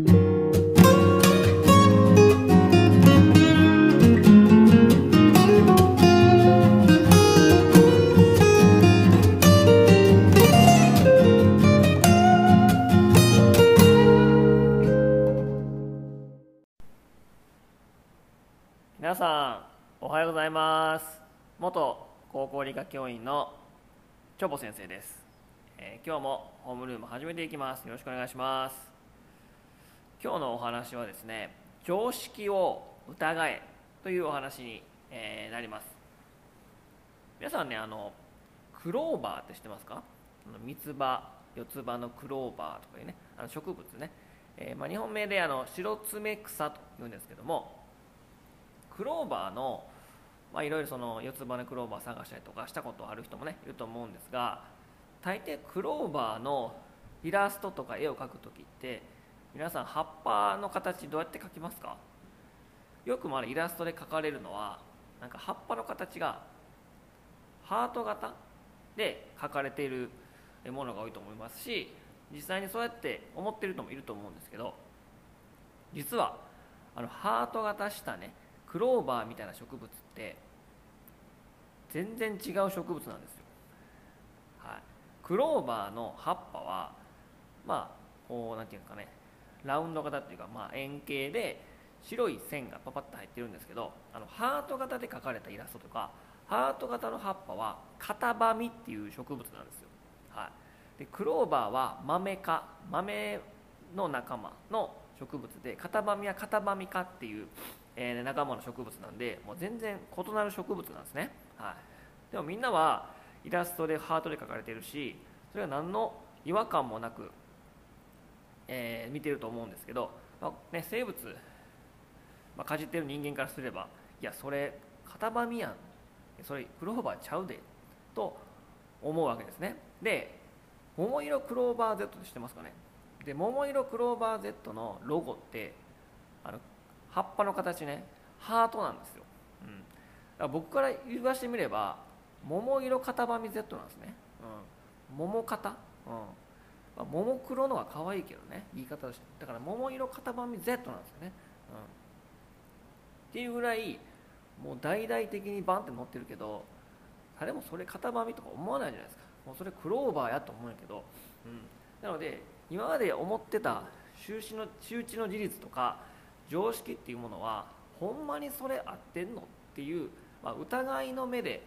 皆さんおはようございます。元高校理科教員のチョボ先生です、えー今日もホームルーム始めていきます。よろしくお願いします。今日のお話はですね常識を疑えというお話に、えーなります。皆さんねあのクローバーって知ってますか？三つ葉四つ葉のクローバーとかいうねあの植物ね、えーまあ、日本名であの白爪草というんですけどもクローバーのまあいろいろその四つ葉のクローバー探したりとかしたことある人もねいると思うんですが大抵クローバーのイラストとか絵を描く時って皆さん葉っぱの形どうやって描きますか？よくまあイラストで描かれるのはなんか葉っぱの形がハート型で描かれているものが多いと思いますし実際にそうやって思ってる人もいると思うんですけど実はあのハート型したねクローバーみたいな植物って全然違う植物なんですよ、はい、クローバーの葉っぱはまあこうなんていうのかねラウンド型っていうか、まあ、円形で白い線がパパッと入ってるんですけどあのハート型で描かれたイラストとかハート型の葉っぱはカタバミっていう植物なんですよ、はい、でクローバーは豆科豆の仲間の植物でカタバミはカタバミ科っていう、えー仲間の植物なんでもう全然異なる植物なんですね、はい、でもみんなはイラストでハートで描かれてるしそれは何の違和感もなく、えー見てると思うんですけど、まあね、生物、まあ、かじってる人間からすればいやそれカタバミやんそれクローバーちゃうでと思うわけですね。で桃色クローバー Z って知ってますかね？で桃色クローバー Z のロゴってあの葉っぱの形ねハートなんですよ、うん、だから僕から言わしてみれば桃色型紙 Z なんですね、うん、桃型、うん。まあ、桃黒のは可愛いけどね言い方として。だから桃色型紙 Z なんですよね、うん、っていうぐらいもう大々的にバンって載ってるけど誰もそれ型紙とか思わないじゃないですか。もうそれクローバーやと思うんやけど、うん、なので今まで思ってた周知の周知の事実とか常識っていうものはほんまにそれ合ってんのっていう、まあ、疑いの目で、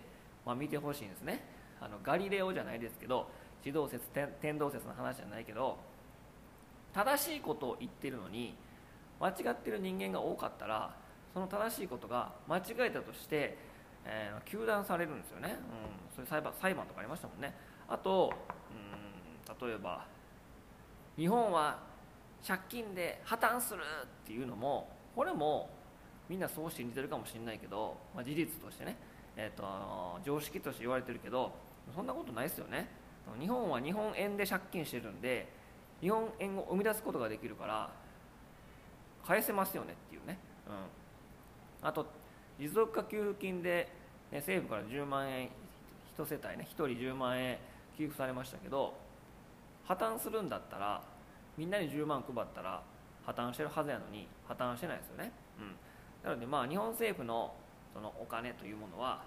まあ、見てほしいんですね。あのガリレオじゃないですけど地動説天天動説の話じゃないけど正しいことを言ってるのに間違ってる人間が多かったらその正しいことが間違えたとして、えー、糾弾されるんですよね、うん、そういう裁判裁判とかありましたもんね。あと、うん、例えば日本は借金で破綻するっていうのもこれもみんなそう信じてるかもしれないけど、まあ、事実としてね、えーと、常識として言われてるけどそんなことないですよね。日本は日本円で借金してるんで日本円を生み出すことができるから返せますよねっていうね、うん、あと持続化給付金で、ね、政府から10万円1世帯ね1人10万円給付されましたけど破綻するんだったらみんなに10万配ったら破綻してるはずやのに破綻してないですよね、うん、なのでまあ日本政府のそのお金というものは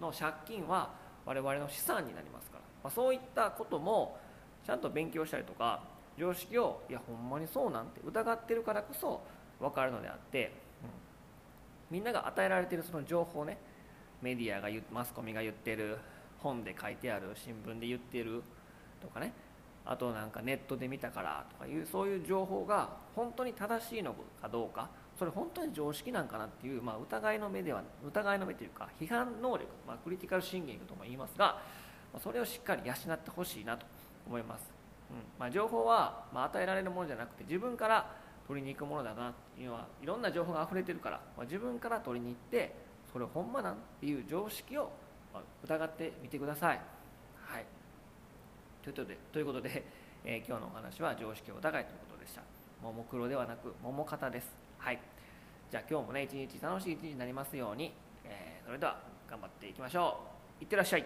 の借金は我々の資産になりますから、まあ、そういったこともちゃんと勉強したりとか常識をいやほんまにそうなんて疑ってるからこそ分かるのであって、うん、みんなが与えられているその情報ねメディアが言マスコミが言ってる本で書いてある新聞で言ってるとかねあとなんかネットで見たからとかいうそういう情報が本当に正しいのかどうかそれ本当に常識なんかなっていう、まあ、疑いの目では疑いの目というか批判能力、まあ、クリティカルシンキングとも言いますがそれをしっかり養ってほしいなと思います、うんまあ、情報は、まあ、与えられるものじゃなくて自分から取りに行くものだなっていうのはいろんな情報が溢れてるから、まあ、自分から取りに行ってそれほんまなんっていう常識をまあ疑ってみてください。はいということで、ということでえー今日のお話は常識を疑いということでした。ももクロではなく、桃型です。はい。じゃあ今日もね、一日楽しい一日になりますように、えーそれでは頑張っていきましょう。いってらっしゃい。